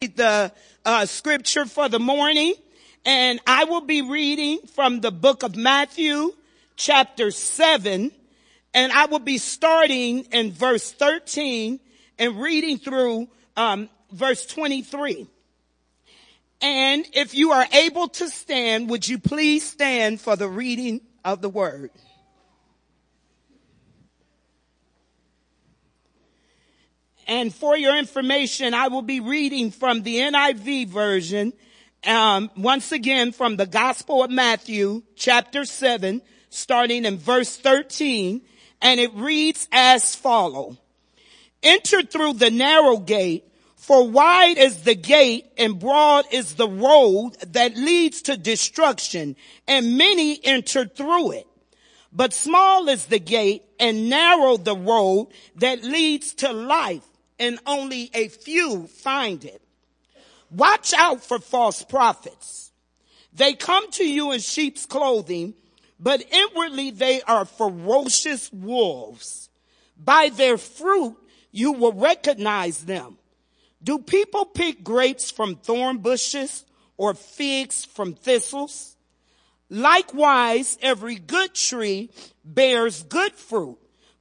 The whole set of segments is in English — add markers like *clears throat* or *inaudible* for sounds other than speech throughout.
the uh, scripture for the morning and I will be reading from the book of Matthew chapter 7 and I will be starting in verse 13 and reading through um, verse 23. And if you are able to stand, would you please stand for the reading of the word? And for your information, I will be reading from the NIV version, um, once again from the Gospel of Matthew, chapter 7, starting in verse 13, and it reads as follow. Enter through the narrow gate, for wide is the gate and broad is the road that leads to destruction, and many enter through it. But small is the gate and narrow the road that leads to life and only a few find it. Watch out for false prophets. They come to you in sheep's clothing, but inwardly they are ferocious wolves. By their fruit, you will recognize them. Do people pick grapes from thorn bushes or figs from thistles? Likewise, every good tree bears good fruit,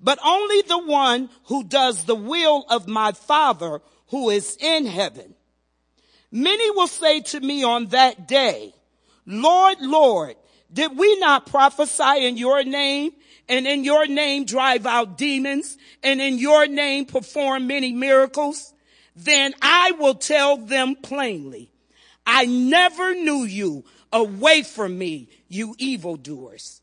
but only the one who does the will of my father who is in heaven. Many will say to me on that day, Lord, Lord, did we not prophesy in your name and in your name drive out demons and in your name perform many miracles? Then I will tell them plainly, I never knew you away from me, you evildoers.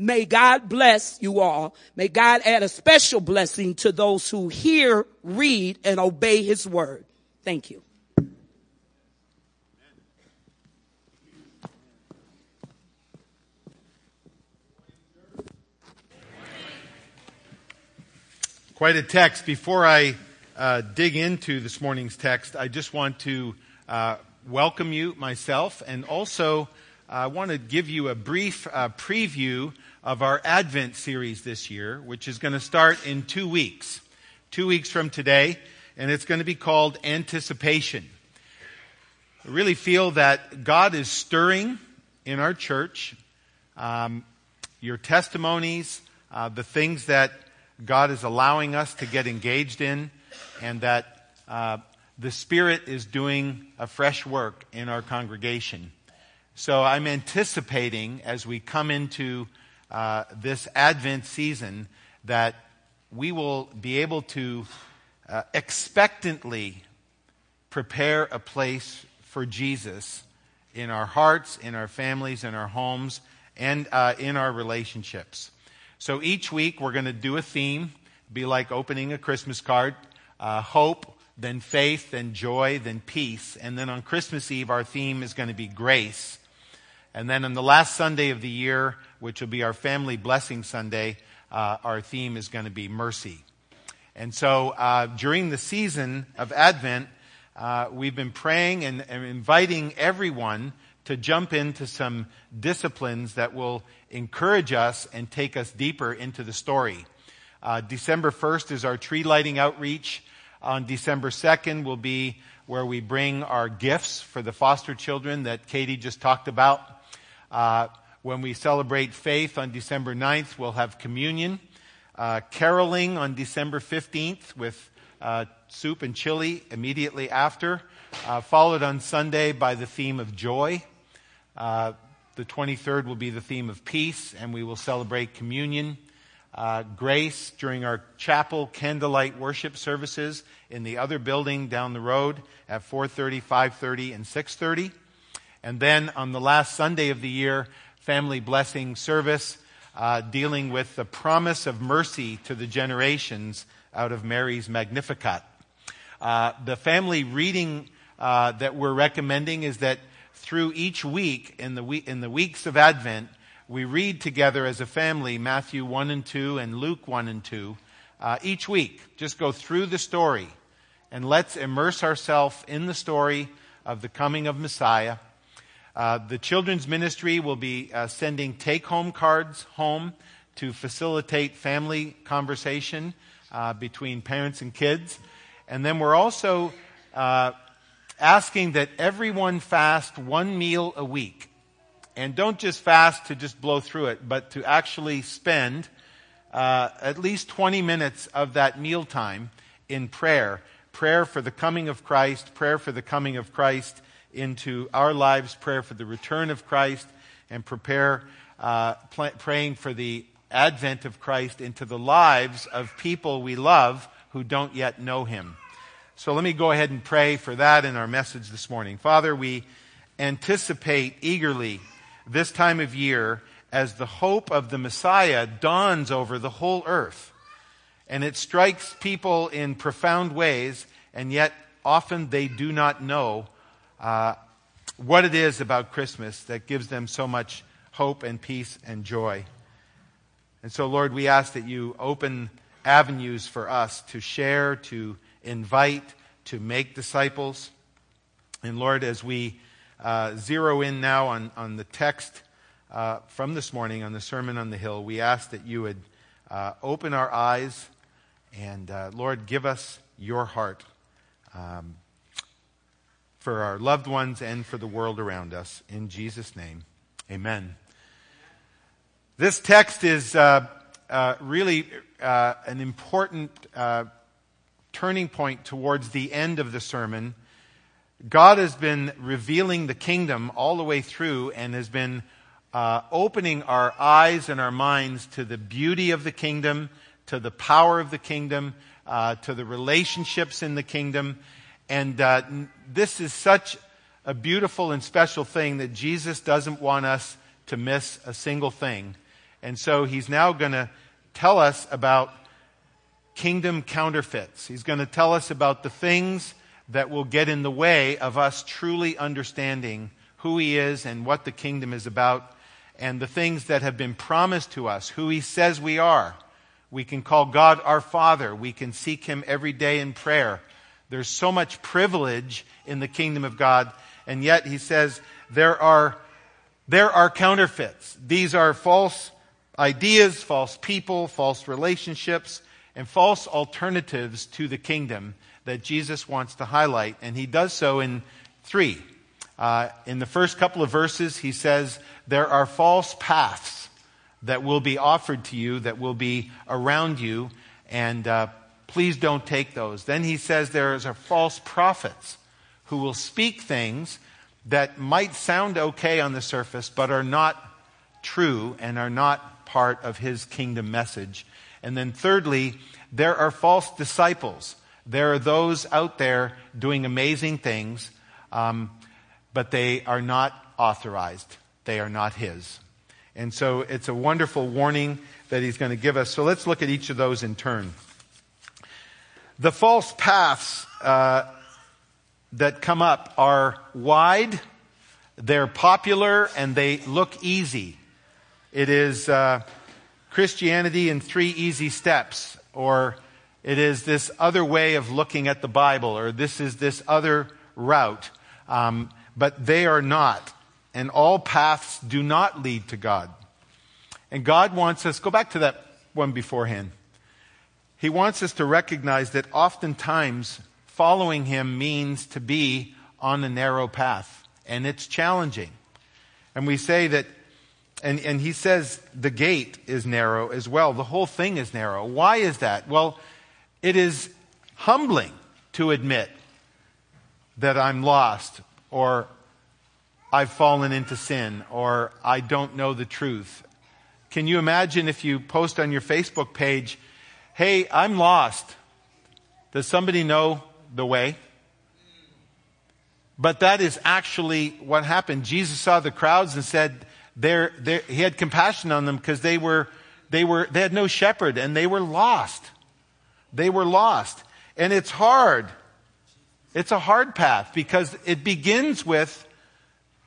May God bless you all. May God add a special blessing to those who hear, read, and obey his word. Thank you. Quite a text. Before I uh, dig into this morning's text, I just want to uh, welcome you myself and also I want to give you a brief uh, preview of our Advent series this year, which is going to start in two weeks, two weeks from today, and it's going to be called Anticipation. I really feel that God is stirring in our church. Um, your testimonies, uh, the things that God is allowing us to get engaged in, and that uh, the Spirit is doing a fresh work in our congregation. So I'm anticipating as we come into uh, this Advent season that we will be able to uh, expectantly prepare a place for Jesus in our hearts, in our families, in our homes, and uh, in our relationships. So each week we're going to do a theme, be like opening a Christmas card, uh, hope, then faith, then joy, then peace. And then on Christmas Eve, our theme is going to be grace. And then on the last Sunday of the year, which will be our family blessing Sunday, uh, our theme is going to be mercy. And so uh, during the season of Advent, uh, we've been praying and, and, inviting everyone to jump into some disciplines that will encourage us and take us deeper into the story. Uh, December 1st is our tree lighting outreach. On December 2nd will be where we bring our gifts for the foster children that Katie just talked about. Uh, when we celebrate faith on December 9th, we'll have communion. Uh, caroling on December 15th with uh, soup and chili immediately after, uh, followed on Sunday by the theme of joy. Uh, the 23rd will be the theme of peace, and we will celebrate communion. Uh, grace during our chapel candlelight worship services in the other building down the road at 4.30 5.30 and 6.30 and then on the last Sunday of the year, family blessing service, uh, dealing with the promise of mercy to the generations out of Mary's Magnificat. Uh, the family reading uh, that we're recommending is that through each week in the, week, in the weeks of Advent, we read together as a family Matthew 1 and 2 and Luke 1 and 2 uh, each week. Just go through the story and let's immerse ourselves in the story of the coming of Messiah. Uh, the children's ministry will be uh, sending take home cards home to facilitate family conversation uh, between parents and kids. And then we're also uh, asking that everyone fast one meal a week. And don't just fast to just blow through it, but to actually spend uh, at least 20 minutes of that meal time in prayer. Prayer for the coming of Christ, prayer for the coming of Christ into our lives, prayer for the return of Christ, and prepare, uh, pl- praying for the advent of Christ into the lives of people we love who don't yet know him. So let me go ahead and pray for that in our message this morning. Father, we anticipate eagerly this time of year as the hope of the Messiah dawns over the whole earth. And it strikes people in profound ways, and yet often they do not know uh, what it is about Christmas that gives them so much hope and peace and joy. And so, Lord, we ask that you open avenues for us to share, to invite, to make disciples. And Lord, as we uh, zero in now on, on the text uh, from this morning on the Sermon on the Hill, we ask that you would uh, open our eyes and, uh, Lord, give us your heart um, for our loved ones and for the world around us. In Jesus' name, amen. This text is uh, uh, really uh, an important uh, turning point towards the end of the sermon. God has been revealing the kingdom all the way through and has been uh, opening our eyes and our minds to the beauty of the kingdom, to the power of the kingdom, uh, to the relationships in the kingdom. And uh, this is such a beautiful and special thing that Jesus doesn't want us to miss a single thing. And so he's now going to tell us about kingdom counterfeits. He's going to tell us about the things that will get in the way of us truly understanding who he is and what the kingdom is about, and the things that have been promised to us, who he says we are. We can call God our Father. We can seek him every day in prayer. There's so much privilege in the kingdom of God, and yet he says there are, there are counterfeits. These are false ideas, false people, false relationships, and false alternatives to the kingdom that Jesus wants to highlight. And he does so in three. Uh, in the first couple of verses, he says, There are false paths that will be offered to you, that will be around you, and uh, please don't take those. Then he says there are false prophets who will speak things that might sound okay on the surface, but are not true and are not part of his kingdom message. And then, thirdly, there are false disciples. There are those out there doing amazing things, um, but they are not authorized. They are not his. And so it's a wonderful warning that he's going to give us. So let's look at each of those in turn. The false paths uh, that come up are wide, they're popular, and they look easy. It is uh, Christianity in three easy steps, or it is this other way of looking at the Bible, or this is this other route. Um, but they are not. And all paths do not lead to God. And God wants us, go back to that one beforehand. He wants us to recognize that oftentimes following Him means to be on a narrow path. And it's challenging. And we say that and, and he says the gate is narrow as well. The whole thing is narrow. Why is that? Well, it is humbling to admit that I'm lost or I've fallen into sin or I don't know the truth. Can you imagine if you post on your Facebook page, Hey, I'm lost. Does somebody know the way? But that is actually what happened. Jesus saw the crowds and said, they're, they're, he had compassion on them because they were, they were, they had no shepherd and they were lost. They were lost. And it's hard It's a hard path because it begins with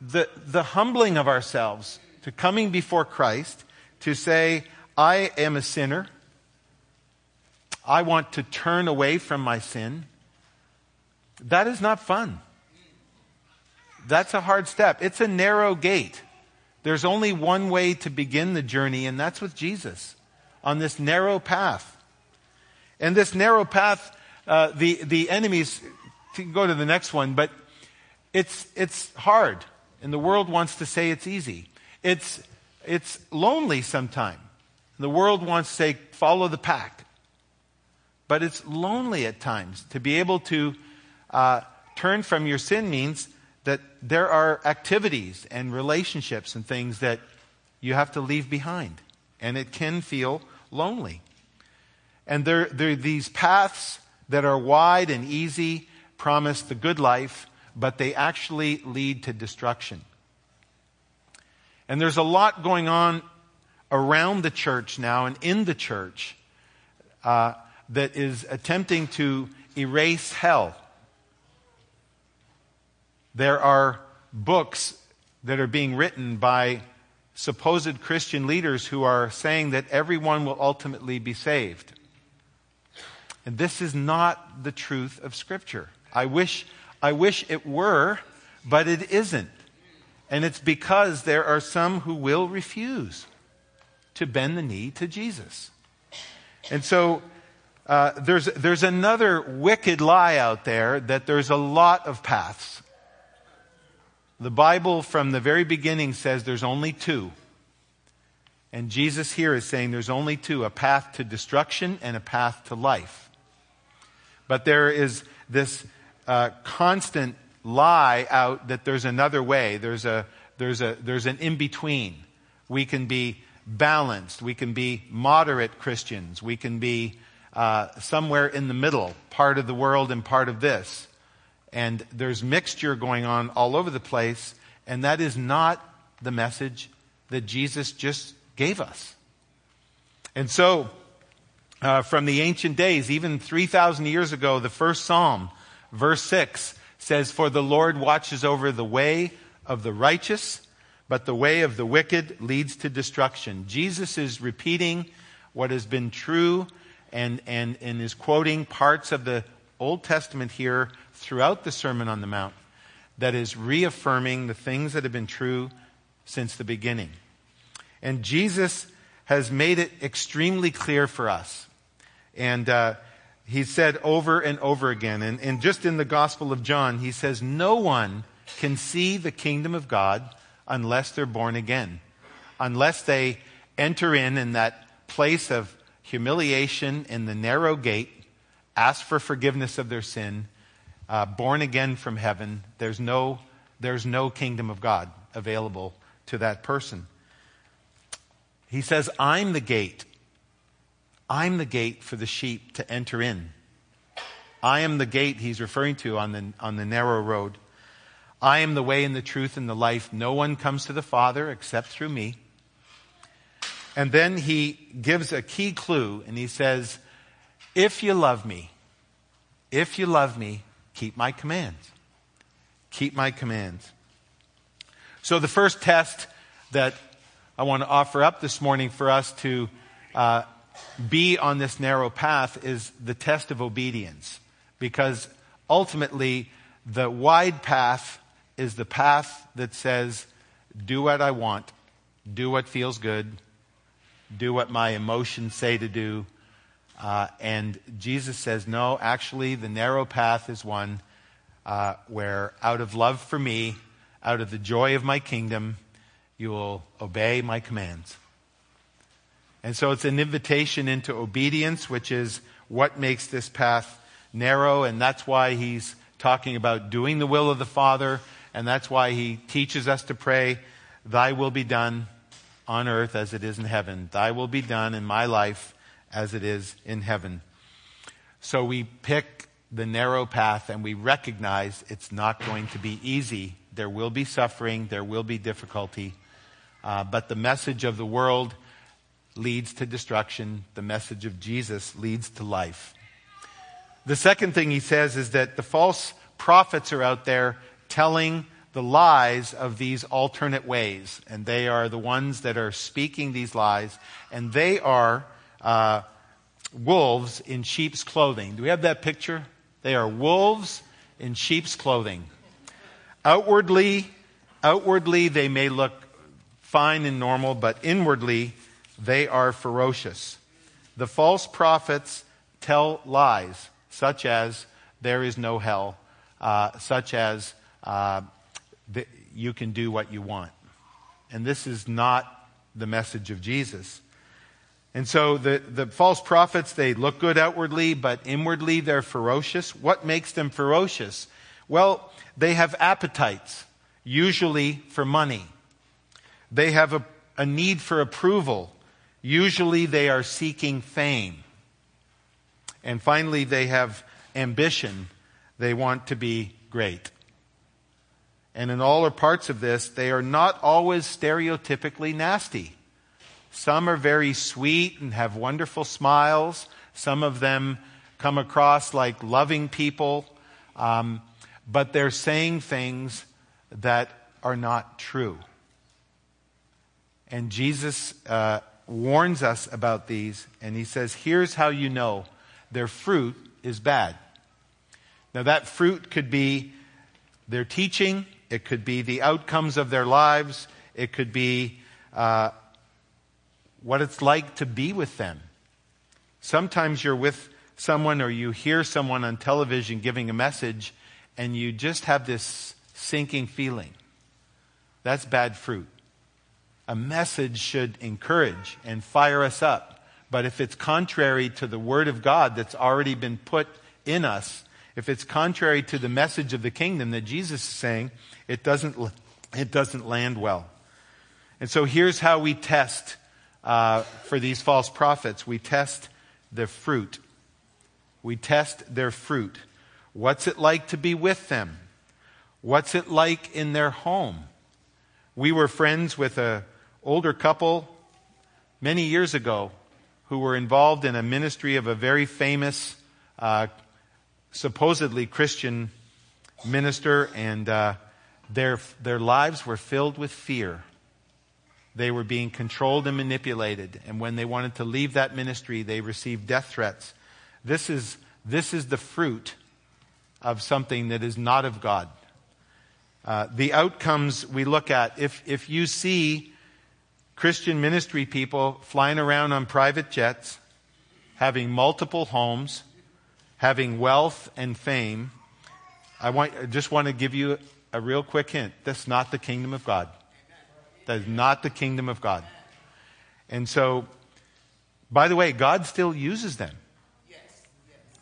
the, the humbling of ourselves to coming before Christ to say, I am a sinner. I want to turn away from my sin. That is not fun. That's a hard step. It's a narrow gate. There's only one way to begin the journey, and that's with Jesus on this narrow path. And this narrow path, uh, the, the enemies, to go to the next one, but it's, it's hard. And the world wants to say it's easy. It's, it's lonely sometimes. The world wants to say, follow the pack. But it's lonely at times. To be able to uh, turn from your sin means that there are activities and relationships and things that you have to leave behind. And it can feel lonely. And there, there are these paths that are wide and easy, promise the good life, but they actually lead to destruction. And there's a lot going on around the church now and in the church uh, that is attempting to erase hell. There are books that are being written by supposed Christian leaders who are saying that everyone will ultimately be saved. And this is not the truth of Scripture. I wish, I wish it were, but it isn't. And it's because there are some who will refuse to bend the knee to Jesus. And so uh, there's, there's another wicked lie out there that there's a lot of paths. The Bible from the very beginning says there's only two. And Jesus here is saying there's only two a path to destruction and a path to life. But there is this uh, constant lie out that there's another way. There's, a, there's, a, there's an in between. We can be balanced. We can be moderate Christians. We can be uh, somewhere in the middle, part of the world and part of this. And there's mixture going on all over the place, and that is not the message that Jesus just gave us. And so, uh, from the ancient days, even 3,000 years ago, the first Psalm, verse 6, says, For the Lord watches over the way of the righteous, but the way of the wicked leads to destruction. Jesus is repeating what has been true and, and, and is quoting parts of the Old Testament here throughout the Sermon on the Mount that is reaffirming the things that have been true since the beginning. And Jesus has made it extremely clear for us. And uh, he said over and over again, and, and just in the Gospel of John, he says, No one can see the kingdom of God unless they're born again, unless they enter in in that place of humiliation in the narrow gate, ask for forgiveness of their sin, uh, born again from heaven. There's no, there's no kingdom of God available to that person. He says, I'm the gate. I'm the gate for the sheep to enter in. I am the gate he's referring to on the, on the narrow road. I am the way and the truth and the life. No one comes to the Father except through me. And then he gives a key clue and he says, If you love me, if you love me, keep my commands. Keep my commands. So the first test that I want to offer up this morning for us to uh, be on this narrow path is the test of obedience. Because ultimately, the wide path is the path that says, do what I want, do what feels good, do what my emotions say to do. Uh, and Jesus says, no, actually, the narrow path is one uh, where, out of love for me, out of the joy of my kingdom, you will obey my commands. And so it's an invitation into obedience, which is what makes this path narrow. And that's why he's talking about doing the will of the Father and that's why he teaches us to pray, Thy will be done on earth as it is in heaven. Thy will be done in my life as it is in heaven. So we pick the narrow path and we recognize it's not going to be easy. There will be suffering, there will be difficulty. Uh, but the message of the world leads to destruction. The message of Jesus leads to life. The second thing he says is that the false prophets are out there telling the lies of these alternate ways. And they are the ones that are speaking these lies. And they are uh, wolves in sheep's clothing. Do we have that picture? They are wolves in sheep's clothing. Outwardly, outwardly they may look fine and normal, but inwardly they are ferocious. The false prophets tell lies, such as there is no hell, uh, such as uh, the, you can do what you want. And this is not the message of Jesus. And so the, the false prophets, they look good outwardly, but inwardly they're ferocious. What makes them ferocious? Well, they have appetites, usually for money. They have a, a need for approval. Usually they are seeking fame. And finally, they have ambition. They want to be great. And in all or parts of this, they are not always stereotypically nasty. Some are very sweet and have wonderful smiles. Some of them come across like loving people. Um, but they're saying things that are not true. And Jesus uh, warns us about these, and he says, Here's how you know their fruit is bad. Now, that fruit could be their teaching, it could be the outcomes of their lives, it could be uh, what it's like to be with them. Sometimes you're with someone or you hear someone on television giving a message and you just have this sinking feeling. That's bad fruit. A message should encourage and fire us up. But if it's contrary to the Word of God that's already been put in us, if it's contrary to the message of the kingdom that Jesus is saying, it doesn't, it doesn't land well. And so here's how we test uh, for these false prophets we test the fruit. We test their fruit. What's it like to be with them? What's it like in their home? We were friends with an older couple many years ago who were involved in a ministry of a very famous, uh, supposedly Christian minister, and uh, their, their lives were filled with fear. They were being controlled and manipulated. And when they wanted to leave that ministry, they received death threats. This is, this is the fruit of something that is not of God. Uh, the outcomes we look at, if, if you see Christian ministry people flying around on private jets, having multiple homes, having wealth and fame, I, want, I just want to give you a real quick hint. That's not the kingdom of God. That is not the kingdom of God. And so, by the way, God still uses them.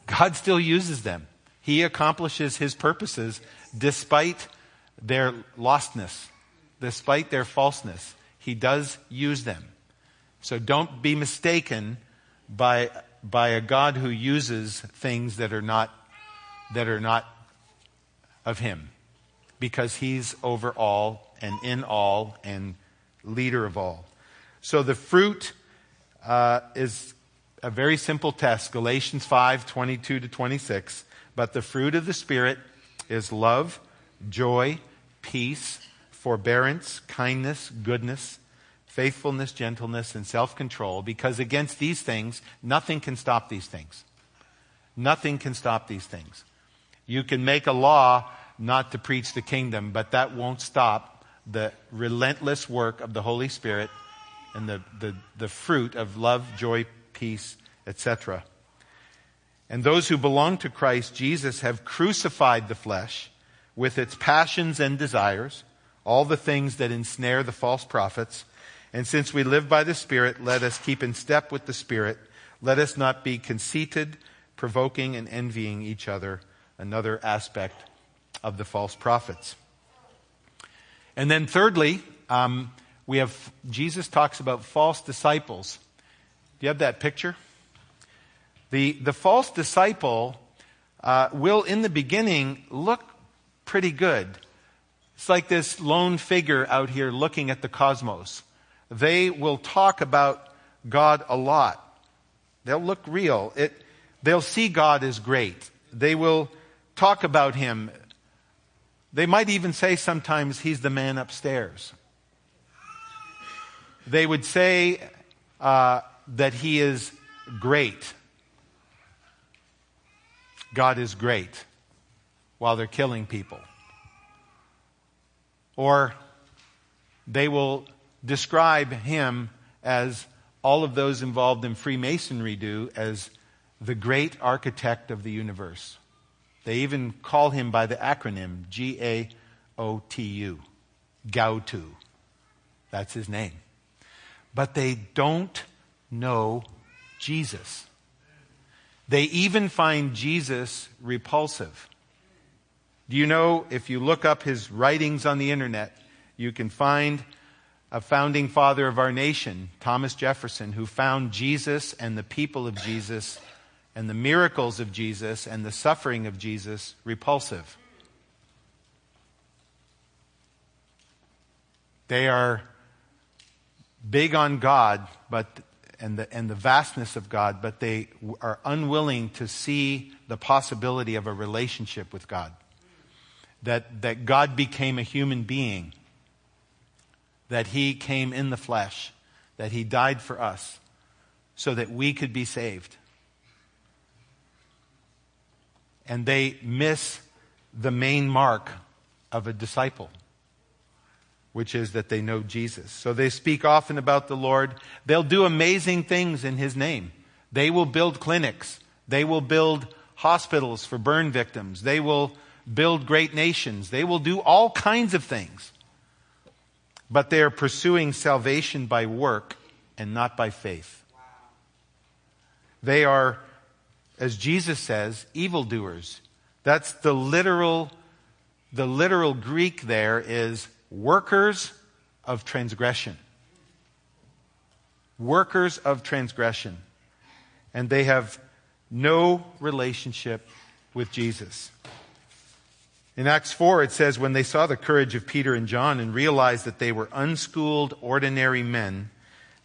God still uses them. He accomplishes his purposes despite their lostness, despite their falseness. He does use them. So don't be mistaken by, by a God who uses things that are not, that are not of him because he's over all and in all and leader of all. So the fruit uh, is a very simple test Galatians 5 22 to 26. But the fruit of the Spirit is love, joy, peace, forbearance, kindness, goodness, faithfulness, gentleness, and self control. Because against these things, nothing can stop these things. Nothing can stop these things. You can make a law not to preach the kingdom, but that won't stop the relentless work of the Holy Spirit and the, the, the fruit of love, joy, peace, etc. And those who belong to Christ Jesus have crucified the flesh with its passions and desires, all the things that ensnare the false prophets. And since we live by the Spirit, let us keep in step with the Spirit. Let us not be conceited, provoking, and envying each other. Another aspect of the false prophets. And then, thirdly, um, we have Jesus talks about false disciples. Do you have that picture? The, the false disciple uh, will, in the beginning, look pretty good. It's like this lone figure out here looking at the cosmos. They will talk about God a lot. They'll look real. It, they'll see God as great. They will talk about Him They might even say sometimes he's the man upstairs. They would say uh, that he is great. God is great while they're killing people. Or they will describe him as all of those involved in Freemasonry do as the great architect of the universe. They even call him by the acronym G A O T U, Gautu. That's his name. But they don't know Jesus. They even find Jesus repulsive. Do you know, if you look up his writings on the internet, you can find a founding father of our nation, Thomas Jefferson, who found Jesus and the people of Jesus and the miracles of Jesus and the suffering of Jesus repulsive. They are big on God, but and the, and the vastness of God, but they are unwilling to see the possibility of a relationship with God. That, that God became a human being, that He came in the flesh, that He died for us so that we could be saved. And they miss the main mark of a disciple which is that they know Jesus. So they speak often about the Lord. They'll do amazing things in His name. They will build clinics. They will build hospitals for burn victims. They will build great nations. They will do all kinds of things. But they are pursuing salvation by work and not by faith. They are, as Jesus says, evildoers. That's the literal, the literal Greek there is workers of transgression. Workers of transgression. And they have no relationship with Jesus. In Acts 4, it says, When they saw the courage of Peter and John and realized that they were unschooled, ordinary men,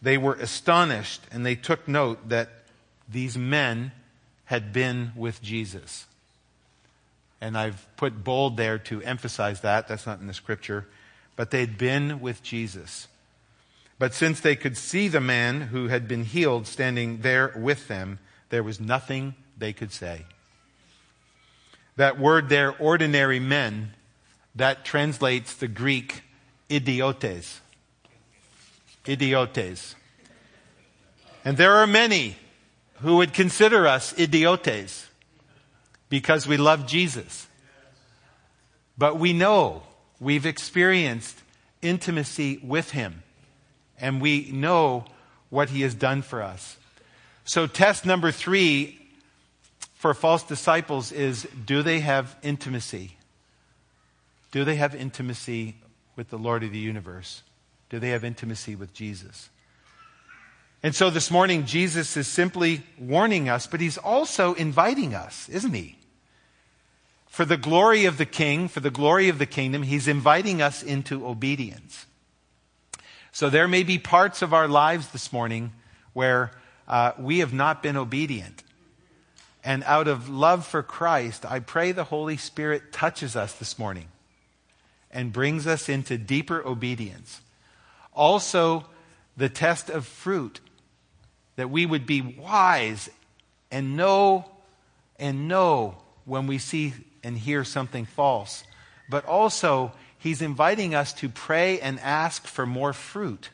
they were astonished and they took note that these men had been with Jesus. And I've put bold there to emphasize that. That's not in the scripture but they'd been with Jesus. But since they could see the man who had been healed standing there with them, there was nothing they could say. That word there, ordinary men, that translates the Greek idiotes. Idiotes. And there are many who would consider us idiotes because we love Jesus. But we know We've experienced intimacy with Him, and we know what He has done for us. So, test number three for false disciples is do they have intimacy? Do they have intimacy with the Lord of the universe? Do they have intimacy with Jesus? And so this morning, Jesus is simply warning us, but he's also inviting us, isn't he? For the glory of the king, for the glory of the kingdom, he's inviting us into obedience. So there may be parts of our lives this morning where uh, we have not been obedient. And out of love for Christ, I pray the Holy Spirit touches us this morning and brings us into deeper obedience. Also, the test of fruit, that we would be wise and know and know when we see and hear something false. But also, he's inviting us to pray and ask for more fruit.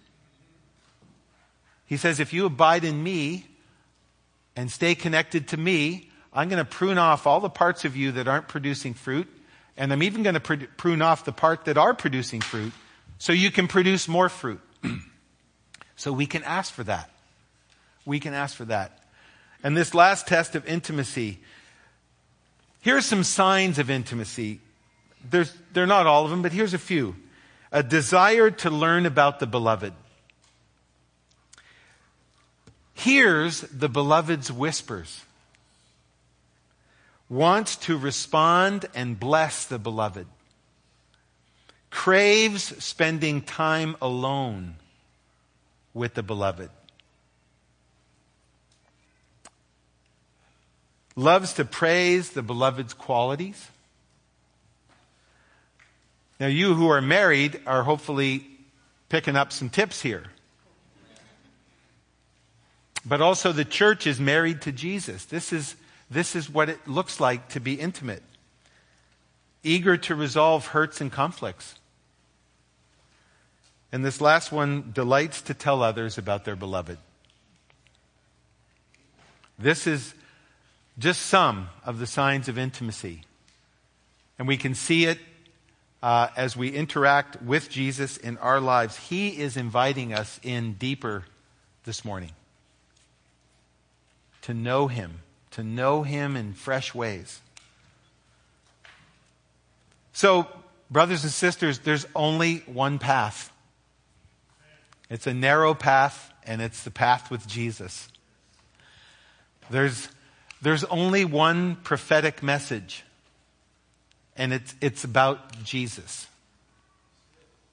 He says, If you abide in me and stay connected to me, I'm going to prune off all the parts of you that aren't producing fruit, and I'm even going to prune off the part that are producing fruit so you can produce more fruit. *clears throat* so we can ask for that. We can ask for that. And this last test of intimacy here are some signs of intimacy. There's, they're not all of them, but here's a few. A desire to learn about the beloved. Hears the beloved's whispers. Wants to respond and bless the beloved. Craves spending time alone with the beloved. loves to praise the beloved's qualities, Now, you who are married are hopefully picking up some tips here. But also, the church is married to Jesus. This is, this is what it looks like to be intimate, eager to resolve hurts and conflicts. And this last one delights to tell others about their beloved. This is just some of the signs of intimacy. And we can see it uh, as we interact with Jesus in our lives. He is inviting us in deeper this morning to know Him, to know Him in fresh ways. So, brothers and sisters, there's only one path. It's a narrow path, and it's the path with Jesus. There's, there's only one prophetic message, and it's, it's about Jesus.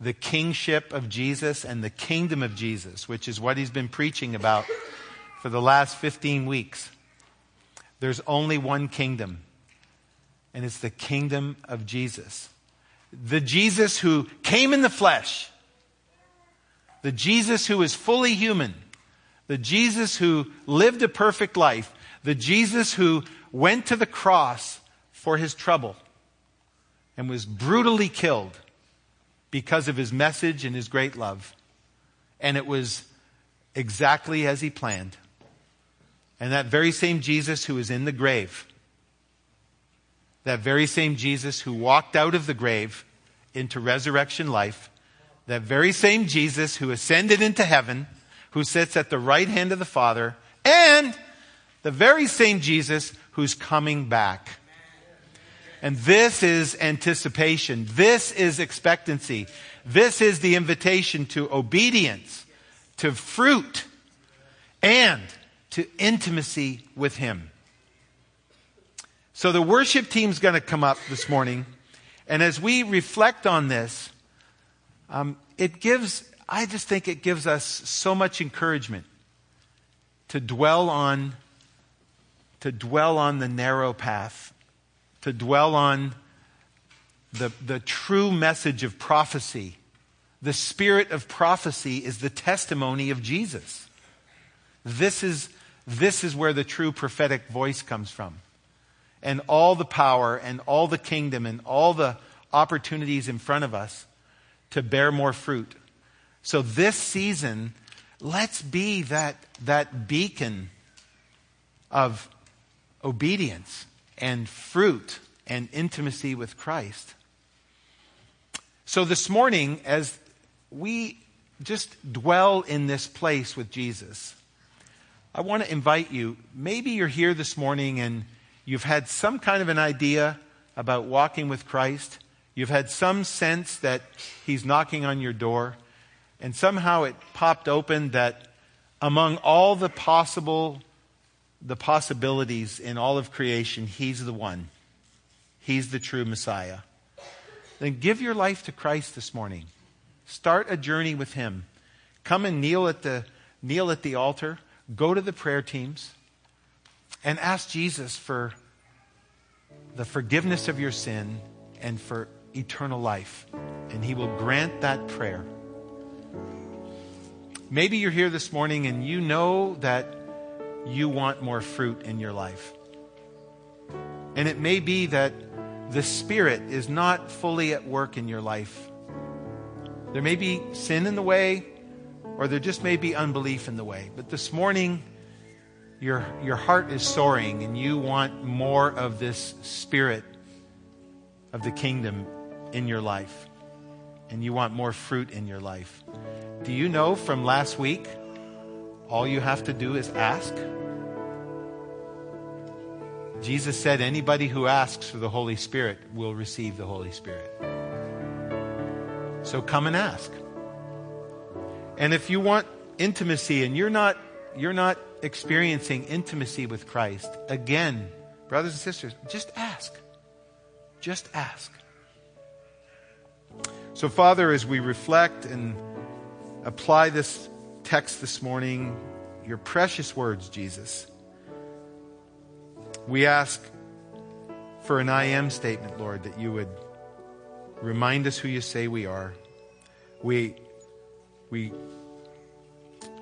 The kingship of Jesus and the kingdom of Jesus, which is what he's been preaching about for the last 15 weeks. There's only one kingdom, and it's the kingdom of Jesus. The Jesus who came in the flesh, the Jesus who is fully human the Jesus who lived a perfect life, the Jesus who went to the cross for his trouble and was brutally killed because of his message and his great love. And it was exactly as he planned. And that very same Jesus who is in the grave, that very same Jesus who walked out of the grave into resurrection life, that very same Jesus who ascended into heaven, who sits at the right hand of the Father, and the very same Jesus who's coming back. And this is anticipation. This is expectancy. This is the invitation to obedience, to fruit, and to intimacy with Him. So the worship team's going to come up this morning. And as we reflect on this, um, it gives I just think it gives us so much encouragement to dwell on to dwell on the narrow path, to dwell on the, the true message of prophecy. The spirit of prophecy is the testimony of Jesus. This is, this is where the true prophetic voice comes from. And all the power and all the kingdom and all the opportunities in front of us to bear more fruit so this season, let's be that, that beacon of obedience and fruit and intimacy with Christ. So this morning, as we just dwell in this place with Jesus, I want to invite you. Maybe you're here this morning and you've had some kind of an idea about walking with Christ. You've had some sense that He's knocking on your door. And somehow it popped open that among all the possible the possibilities in all of creation, he's the one. He's the true Messiah. Then give your life to Christ this morning. Start a journey with him. Come and kneel at the kneel at the altar, go to the prayer teams and ask Jesus for the forgiveness of your sin and for eternal life. And he will grant that prayer. Maybe you're here this morning and you know that you want more fruit in your life. And it may be that the Spirit is not fully at work in your life. There may be sin in the way, or there just may be unbelief in the way. But this morning, your, your heart is soaring and you want more of this Spirit of the kingdom in your life. And you want more fruit in your life. Do you know from last week, all you have to do is ask? Jesus said, anybody who asks for the Holy Spirit will receive the Holy Spirit. So come and ask. And if you want intimacy and you're not, you're not experiencing intimacy with Christ, again, brothers and sisters, just ask. Just ask. So, Father, as we reflect and apply this text this morning, your precious words, Jesus. We ask for an I am statement, Lord, that you would Remind us who you say we are. We, we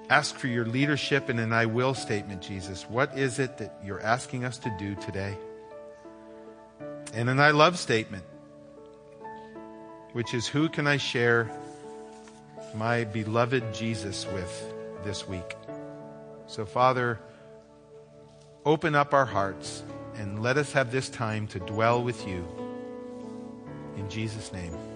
ask for your leadership in an I will statement, Jesus. What is it that you're asking us to do today? And an I love statement, which is who can I share my beloved Jesus with this week? So, Father, open up our hearts and let us have this time to dwell with you. In Jesus' name.